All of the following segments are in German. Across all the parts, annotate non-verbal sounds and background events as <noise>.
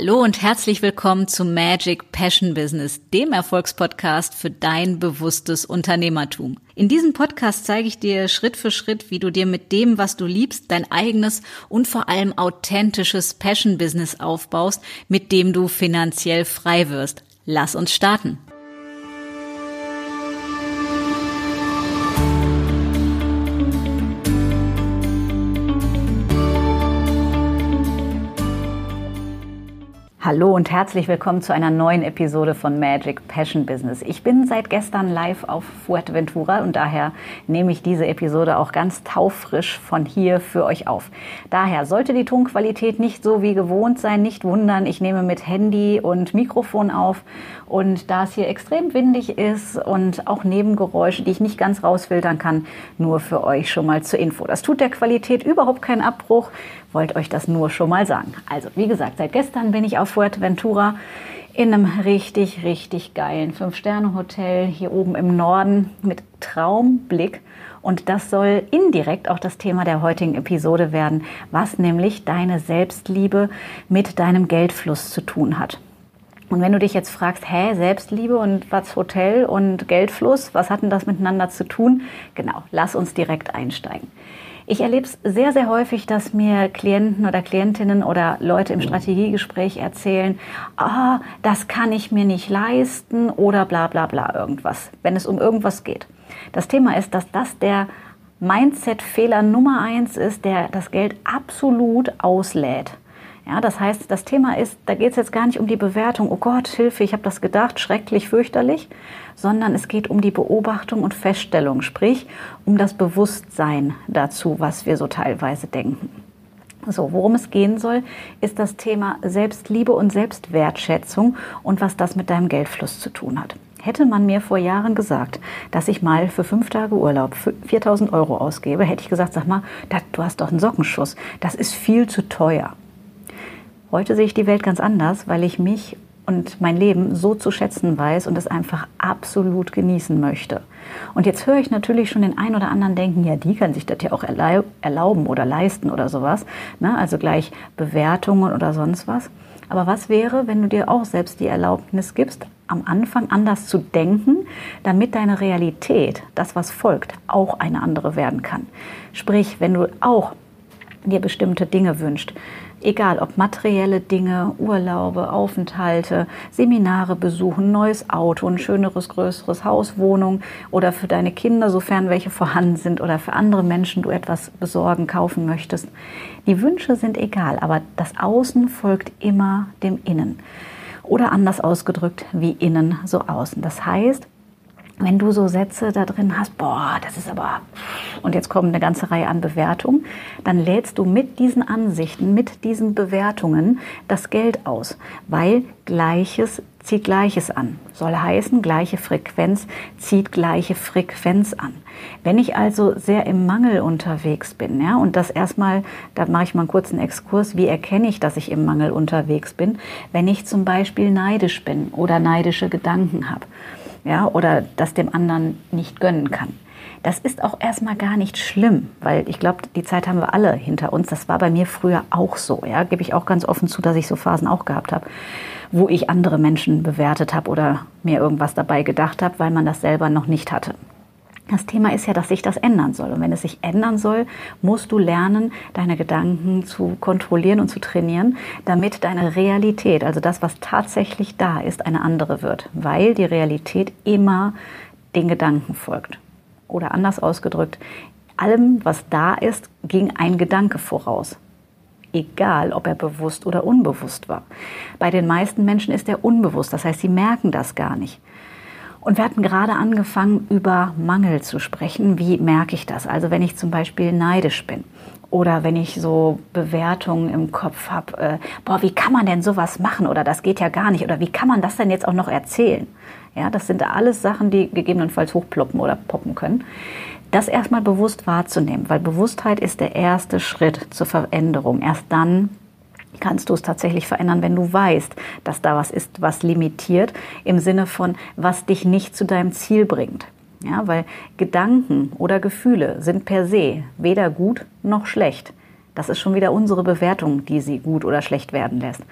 Hallo und herzlich willkommen zu Magic Passion Business, dem Erfolgspodcast für dein bewusstes Unternehmertum. In diesem Podcast zeige ich dir Schritt für Schritt, wie du dir mit dem, was du liebst, dein eigenes und vor allem authentisches Passion Business aufbaust, mit dem du finanziell frei wirst. Lass uns starten. Hallo und herzlich willkommen zu einer neuen Episode von Magic Passion Business. Ich bin seit gestern live auf Fuerteventura und daher nehme ich diese Episode auch ganz taufrisch von hier für euch auf. Daher sollte die Tonqualität nicht so wie gewohnt sein, nicht wundern. Ich nehme mit Handy und Mikrofon auf und da es hier extrem windig ist und auch Nebengeräusche, die ich nicht ganz rausfiltern kann, nur für euch schon mal zur Info. Das tut der Qualität überhaupt keinen Abbruch wollte euch das nur schon mal sagen. Also, wie gesagt, seit gestern bin ich auf Fuerteventura in einem richtig, richtig geilen Fünf-Sterne-Hotel hier oben im Norden mit Traumblick. Und das soll indirekt auch das Thema der heutigen Episode werden, was nämlich deine Selbstliebe mit deinem Geldfluss zu tun hat. Und wenn du dich jetzt fragst, hä, Selbstliebe und was Hotel und Geldfluss, was hat denn das miteinander zu tun? Genau, lass uns direkt einsteigen. Ich erlebe es sehr, sehr häufig, dass mir Klienten oder Klientinnen oder Leute im Strategiegespräch erzählen, ah, das kann ich mir nicht leisten oder bla bla bla irgendwas, wenn es um irgendwas geht. Das Thema ist, dass das der Mindset-Fehler Nummer eins ist, der das Geld absolut auslädt. Ja, das heißt, das Thema ist, da geht es jetzt gar nicht um die Bewertung, oh Gott, Hilfe, ich habe das gedacht, schrecklich, fürchterlich, sondern es geht um die Beobachtung und Feststellung, sprich um das Bewusstsein dazu, was wir so teilweise denken. So, worum es gehen soll, ist das Thema Selbstliebe und Selbstwertschätzung und was das mit deinem Geldfluss zu tun hat. Hätte man mir vor Jahren gesagt, dass ich mal für fünf Tage Urlaub 4000 Euro ausgebe, hätte ich gesagt, sag mal, du hast doch einen Sockenschuss, das ist viel zu teuer. Heute sehe ich die Welt ganz anders, weil ich mich und mein Leben so zu schätzen weiß und es einfach absolut genießen möchte. Und jetzt höre ich natürlich schon den einen oder anderen denken, ja, die kann sich das ja auch erlauben oder leisten oder sowas. Ne? Also gleich Bewertungen oder sonst was. Aber was wäre, wenn du dir auch selbst die Erlaubnis gibst, am Anfang anders zu denken, damit deine Realität, das was folgt, auch eine andere werden kann. Sprich, wenn du auch dir bestimmte Dinge wünscht, Egal ob materielle Dinge, Urlaube, Aufenthalte, Seminare besuchen, neues Auto, ein schöneres, größeres Haus, Wohnung oder für deine Kinder, sofern welche vorhanden sind oder für andere Menschen du etwas besorgen, kaufen möchtest. Die Wünsche sind egal, aber das Außen folgt immer dem Innen. Oder anders ausgedrückt, wie innen so außen. Das heißt, wenn du so Sätze da drin hast, boah, das ist aber, und jetzt kommt eine ganze Reihe an Bewertungen, dann lädst du mit diesen Ansichten, mit diesen Bewertungen das Geld aus, weil Gleiches zieht Gleiches an. Soll heißen, gleiche Frequenz zieht gleiche Frequenz an. Wenn ich also sehr im Mangel unterwegs bin, ja, und das erstmal, da mache ich mal einen kurzen Exkurs, wie erkenne ich, dass ich im Mangel unterwegs bin, wenn ich zum Beispiel neidisch bin oder neidische Gedanken habe ja, oder das dem anderen nicht gönnen kann. Das ist auch erstmal gar nicht schlimm, weil ich glaube, die Zeit haben wir alle hinter uns. Das war bei mir früher auch so, ja, gebe ich auch ganz offen zu, dass ich so Phasen auch gehabt habe, wo ich andere Menschen bewertet habe oder mir irgendwas dabei gedacht habe, weil man das selber noch nicht hatte. Das Thema ist ja, dass sich das ändern soll. Und wenn es sich ändern soll, musst du lernen, deine Gedanken zu kontrollieren und zu trainieren, damit deine Realität, also das, was tatsächlich da ist, eine andere wird. Weil die Realität immer den Gedanken folgt. Oder anders ausgedrückt, allem, was da ist, ging ein Gedanke voraus. Egal, ob er bewusst oder unbewusst war. Bei den meisten Menschen ist er unbewusst, das heißt, sie merken das gar nicht. Und wir hatten gerade angefangen, über Mangel zu sprechen. Wie merke ich das? Also wenn ich zum Beispiel neidisch bin oder wenn ich so Bewertungen im Kopf habe, äh, boah, wie kann man denn sowas machen oder das geht ja gar nicht oder wie kann man das denn jetzt auch noch erzählen? Ja, das sind alles Sachen, die gegebenenfalls hochploppen oder poppen können. Das erstmal bewusst wahrzunehmen, weil Bewusstheit ist der erste Schritt zur Veränderung. Erst dann kannst du es tatsächlich verändern, wenn du weißt, dass da was ist, was limitiert, im Sinne von, was dich nicht zu deinem Ziel bringt. Ja, weil Gedanken oder Gefühle sind per se weder gut noch schlecht. Das ist schon wieder unsere Bewertung, die sie gut oder schlecht werden lässt.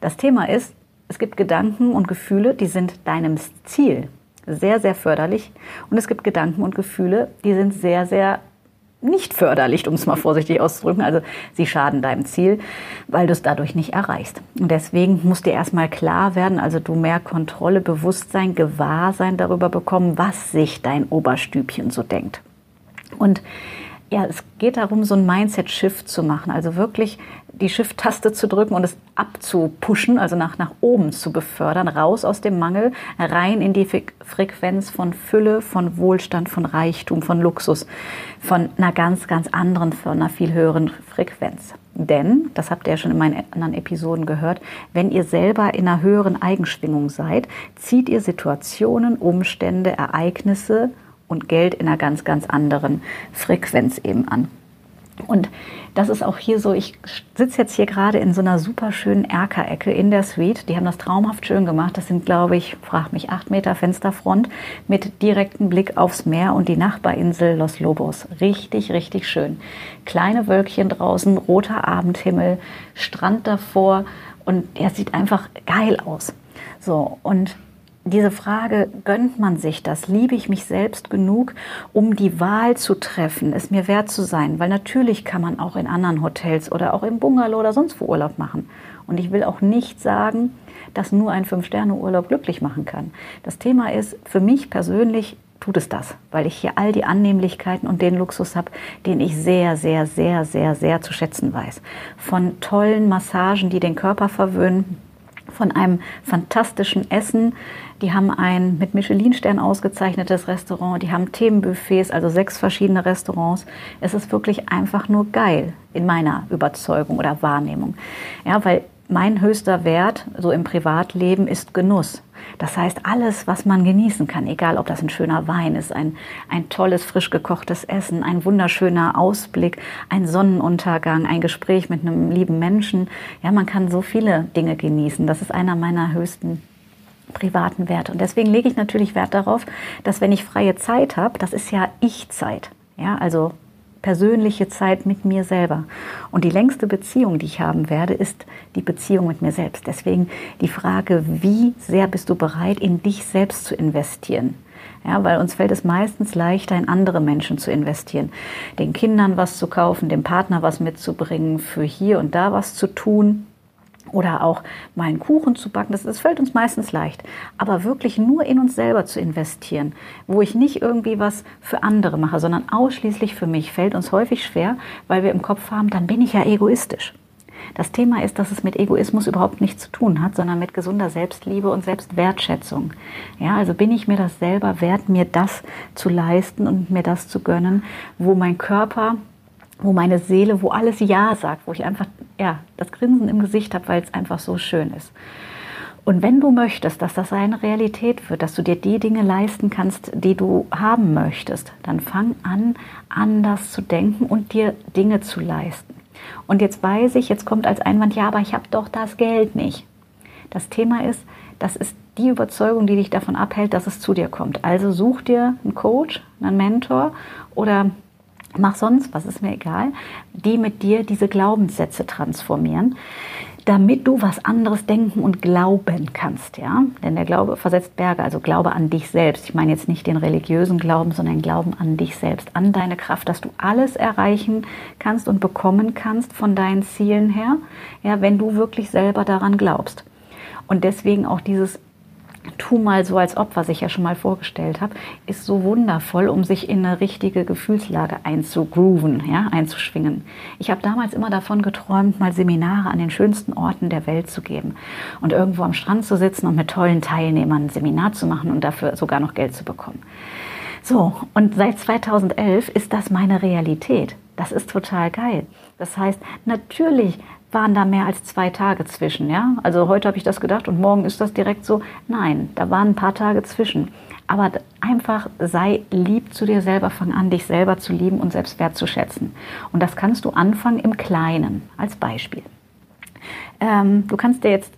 Das Thema ist, es gibt Gedanken und Gefühle, die sind deinem Ziel sehr, sehr förderlich. Und es gibt Gedanken und Gefühle, die sind sehr, sehr nicht förderlich, um es mal vorsichtig auszudrücken. Also sie schaden deinem Ziel, weil du es dadurch nicht erreichst. Und deswegen muss dir erstmal klar werden, also du mehr Kontrolle, Bewusstsein, Gewahrsein darüber bekommen, was sich dein Oberstübchen so denkt. Und ja, es geht darum, so ein Mindset-Shift zu machen. Also wirklich die Shift-Taste zu drücken und es abzupushen, also nach, nach oben zu befördern, raus aus dem Mangel, rein in die Frequenz von Fülle, von Wohlstand, von Reichtum, von Luxus, von einer ganz, ganz anderen, von einer viel höheren Frequenz. Denn, das habt ihr ja schon in meinen anderen Episoden gehört, wenn ihr selber in einer höheren Eigenschwingung seid, zieht ihr Situationen, Umstände, Ereignisse und Geld in einer ganz, ganz anderen Frequenz eben an. Und das ist auch hier so, ich sitze jetzt hier gerade in so einer super schönen Erkerecke in der Suite. Die haben das traumhaft schön gemacht. Das sind, glaube ich, frag mich, acht Meter Fensterfront mit direktem Blick aufs Meer und die Nachbarinsel Los Lobos. Richtig, richtig schön. Kleine Wölkchen draußen, roter Abendhimmel, Strand davor und er sieht einfach geil aus. So, und diese Frage, gönnt man sich das? Liebe ich mich selbst genug, um die Wahl zu treffen, es mir wert zu sein? Weil natürlich kann man auch in anderen Hotels oder auch im Bungalow oder sonst wo Urlaub machen. Und ich will auch nicht sagen, dass nur ein Fünf-Sterne-Urlaub glücklich machen kann. Das Thema ist, für mich persönlich tut es das, weil ich hier all die Annehmlichkeiten und den Luxus habe, den ich sehr, sehr, sehr, sehr, sehr zu schätzen weiß. Von tollen Massagen, die den Körper verwöhnen, von einem fantastischen Essen. Die haben ein mit Michelin-Stern ausgezeichnetes Restaurant. Die haben Themenbuffets, also sechs verschiedene Restaurants. Es ist wirklich einfach nur geil in meiner Überzeugung oder Wahrnehmung. Ja, weil mein höchster Wert so im Privatleben ist Genuss. Das heißt, alles, was man genießen kann, egal ob das ein schöner Wein ist, ein, ein tolles, frisch gekochtes Essen, ein wunderschöner Ausblick, ein Sonnenuntergang, ein Gespräch mit einem lieben Menschen. Ja, man kann so viele Dinge genießen. Das ist einer meiner höchsten privaten Werte. Und deswegen lege ich natürlich Wert darauf, dass wenn ich freie Zeit habe, das ist ja Ich-Zeit. Ja, also persönliche Zeit mit mir selber. Und die längste Beziehung, die ich haben werde, ist die Beziehung mit mir selbst. Deswegen die Frage, wie sehr bist du bereit, in dich selbst zu investieren? Ja, weil uns fällt es meistens leichter, in andere Menschen zu investieren. Den Kindern was zu kaufen, dem Partner was mitzubringen, für hier und da was zu tun oder auch mal einen Kuchen zu backen, das, das fällt uns meistens leicht. Aber wirklich nur in uns selber zu investieren, wo ich nicht irgendwie was für andere mache, sondern ausschließlich für mich, fällt uns häufig schwer, weil wir im Kopf haben, dann bin ich ja egoistisch. Das Thema ist, dass es mit Egoismus überhaupt nichts zu tun hat, sondern mit gesunder Selbstliebe und Selbstwertschätzung. Ja, also bin ich mir das selber wert, mir das zu leisten und mir das zu gönnen, wo mein Körper wo meine Seele, wo alles Ja sagt, wo ich einfach ja, das Grinsen im Gesicht habe, weil es einfach so schön ist. Und wenn du möchtest, dass das eine Realität wird, dass du dir die Dinge leisten kannst, die du haben möchtest, dann fang an, anders zu denken und dir Dinge zu leisten. Und jetzt weiß ich, jetzt kommt als Einwand, ja, aber ich habe doch das Geld nicht. Das Thema ist, das ist die Überzeugung, die dich davon abhält, dass es zu dir kommt. Also such dir einen Coach, einen Mentor oder mach sonst was, ist mir egal, die mit dir diese Glaubenssätze transformieren, damit du was anderes denken und glauben kannst, ja? Denn der Glaube versetzt Berge, also Glaube an dich selbst. Ich meine jetzt nicht den religiösen Glauben, sondern Glauben an dich selbst, an deine Kraft, dass du alles erreichen kannst und bekommen kannst von deinen Zielen her, ja, wenn du wirklich selber daran glaubst. Und deswegen auch dieses tu mal so als ob, was ich ja schon mal vorgestellt habe, ist so wundervoll, um sich in eine richtige Gefühlslage einzugrooven, ja, einzuschwingen. Ich habe damals immer davon geträumt, mal Seminare an den schönsten Orten der Welt zu geben und irgendwo am Strand zu sitzen und mit tollen Teilnehmern ein Seminar zu machen und dafür sogar noch Geld zu bekommen. So, und seit 2011 ist das meine Realität. Das ist total geil. Das heißt, natürlich waren da mehr als zwei Tage zwischen. Ja? Also heute habe ich das gedacht und morgen ist das direkt so. Nein, da waren ein paar Tage zwischen. Aber einfach sei lieb zu dir selber, fang an, dich selber zu lieben und selbst wertzuschätzen. Und das kannst du anfangen im Kleinen, als Beispiel. Ähm, du kannst dir jetzt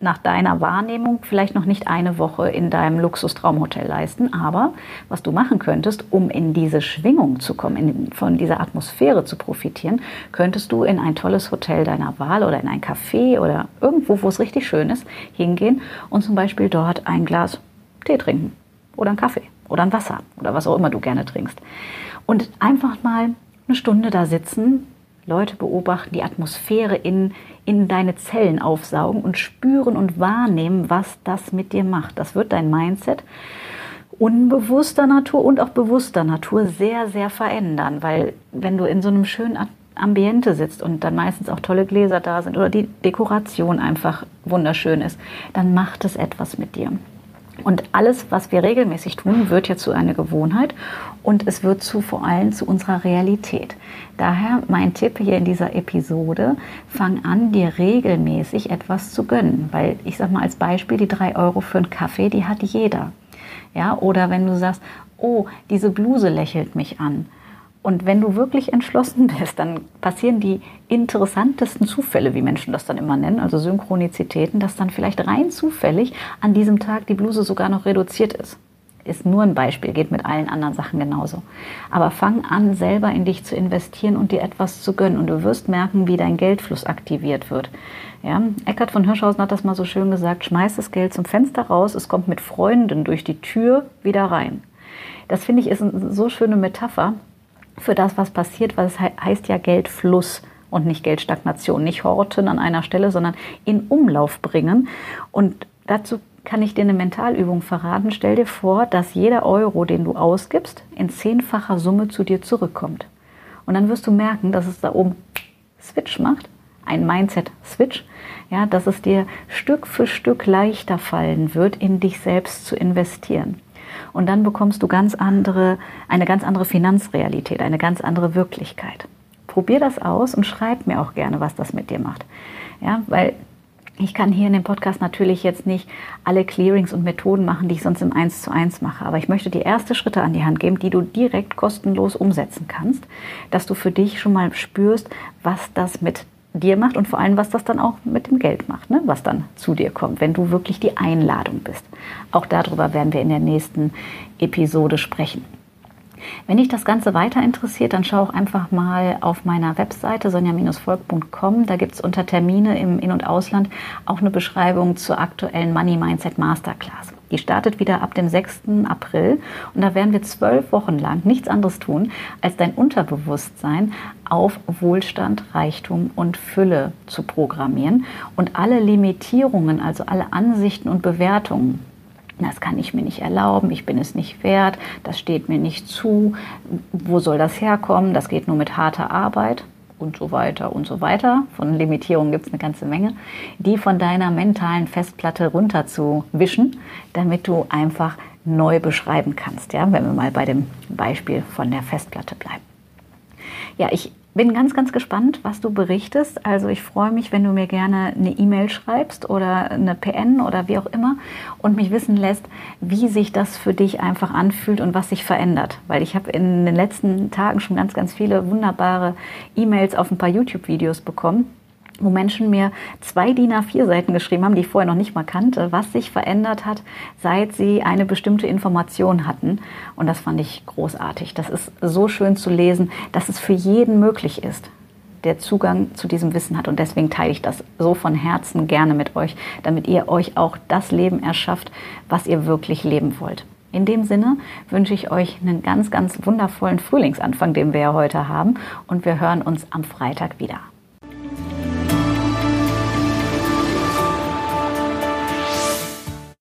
nach deiner Wahrnehmung vielleicht noch nicht eine Woche in deinem Luxustraumhotel leisten, aber was du machen könntest, um in diese Schwingung zu kommen, in, von dieser Atmosphäre zu profitieren, könntest du in ein tolles Hotel deiner Wahl oder in ein Café oder irgendwo, wo es richtig schön ist, hingehen und zum Beispiel dort ein Glas Tee trinken oder einen Kaffee oder ein Wasser oder was auch immer du gerne trinkst. Und einfach mal eine Stunde da sitzen, Leute beobachten, die Atmosphäre in, in deine Zellen aufsaugen und spüren und wahrnehmen, was das mit dir macht. Das wird dein Mindset unbewusster Natur und auch bewusster Natur sehr, sehr verändern, weil wenn du in so einem schönen Ambiente sitzt und dann meistens auch tolle Gläser da sind oder die Dekoration einfach wunderschön ist, dann macht es etwas mit dir. Und alles, was wir regelmäßig tun, wird ja zu einer Gewohnheit und es wird zu vor allem zu unserer Realität. Daher mein Tipp hier in dieser Episode, fang an, dir regelmäßig etwas zu gönnen. Weil ich sage mal als Beispiel, die drei Euro für einen Kaffee, die hat jeder. Ja, oder wenn du sagst, oh, diese Bluse lächelt mich an und wenn du wirklich entschlossen <laughs> bist, dann passieren die interessantesten Zufälle, wie Menschen das dann immer nennen, also Synchronizitäten, dass dann vielleicht rein zufällig an diesem Tag die Bluse sogar noch reduziert ist. Ist nur ein Beispiel, geht mit allen anderen Sachen genauso. Aber fang an, selber in dich zu investieren und dir etwas zu gönnen. Und du wirst merken, wie dein Geldfluss aktiviert wird. Ja, Eckhard von Hirschhausen hat das mal so schön gesagt: Schmeiß das Geld zum Fenster raus, es kommt mit Freunden durch die Tür wieder rein. Das finde ich ist eine so schöne Metapher für das, was passiert, weil es heißt ja Geldfluss und nicht Geldstagnation, nicht horten an einer Stelle, sondern in Umlauf bringen. Und dazu kann ich dir eine Mentalübung verraten. Stell dir vor, dass jeder Euro, den du ausgibst, in zehnfacher Summe zu dir zurückkommt. Und dann wirst du merken, dass es da oben Switch macht, ein Mindset-Switch, ja, dass es dir Stück für Stück leichter fallen wird, in dich selbst zu investieren. Und dann bekommst du ganz andere, eine ganz andere Finanzrealität, eine ganz andere Wirklichkeit. Probier das aus und schreib mir auch gerne, was das mit dir macht. Ja, weil ich kann hier in dem Podcast natürlich jetzt nicht alle Clearings und Methoden machen, die ich sonst im 1 zu 1 mache. Aber ich möchte die erste Schritte an die Hand geben, die du direkt kostenlos umsetzen kannst, dass du für dich schon mal spürst, was das mit dir macht und vor allem, was das dann auch mit dem Geld macht, ne? was dann zu dir kommt, wenn du wirklich die Einladung bist. Auch darüber werden wir in der nächsten Episode sprechen. Wenn dich das Ganze weiter interessiert, dann schau auch einfach mal auf meiner Webseite sonja-volk.com. Da gibt es unter Termine im In- und Ausland auch eine Beschreibung zur aktuellen Money Mindset Masterclass. Die startet wieder ab dem 6. April. Und da werden wir zwölf Wochen lang nichts anderes tun, als dein Unterbewusstsein auf Wohlstand, Reichtum und Fülle zu programmieren und alle Limitierungen, also alle Ansichten und Bewertungen, das kann ich mir nicht erlauben, ich bin es nicht wert, das steht mir nicht zu, wo soll das herkommen, das geht nur mit harter Arbeit und so weiter und so weiter. Von Limitierungen gibt es eine ganze Menge, die von deiner mentalen Festplatte runterzuwischen, damit du einfach neu beschreiben kannst. Ja, wenn wir mal bei dem Beispiel von der Festplatte bleiben. Ja, ich bin ganz, ganz gespannt, was du berichtest. Also ich freue mich, wenn du mir gerne eine E-Mail schreibst oder eine PN oder wie auch immer und mich wissen lässt, wie sich das für dich einfach anfühlt und was sich verändert. Weil ich habe in den letzten Tagen schon ganz, ganz viele wunderbare E-Mails auf ein paar YouTube-Videos bekommen wo Menschen mir zwei DIN A4-Seiten geschrieben haben, die ich vorher noch nicht mal kannte, was sich verändert hat, seit sie eine bestimmte Information hatten. Und das fand ich großartig. Das ist so schön zu lesen, dass es für jeden möglich ist, der Zugang zu diesem Wissen hat. Und deswegen teile ich das so von Herzen gerne mit euch, damit ihr euch auch das Leben erschafft, was ihr wirklich leben wollt. In dem Sinne wünsche ich euch einen ganz, ganz wundervollen Frühlingsanfang, den wir ja heute haben. Und wir hören uns am Freitag wieder.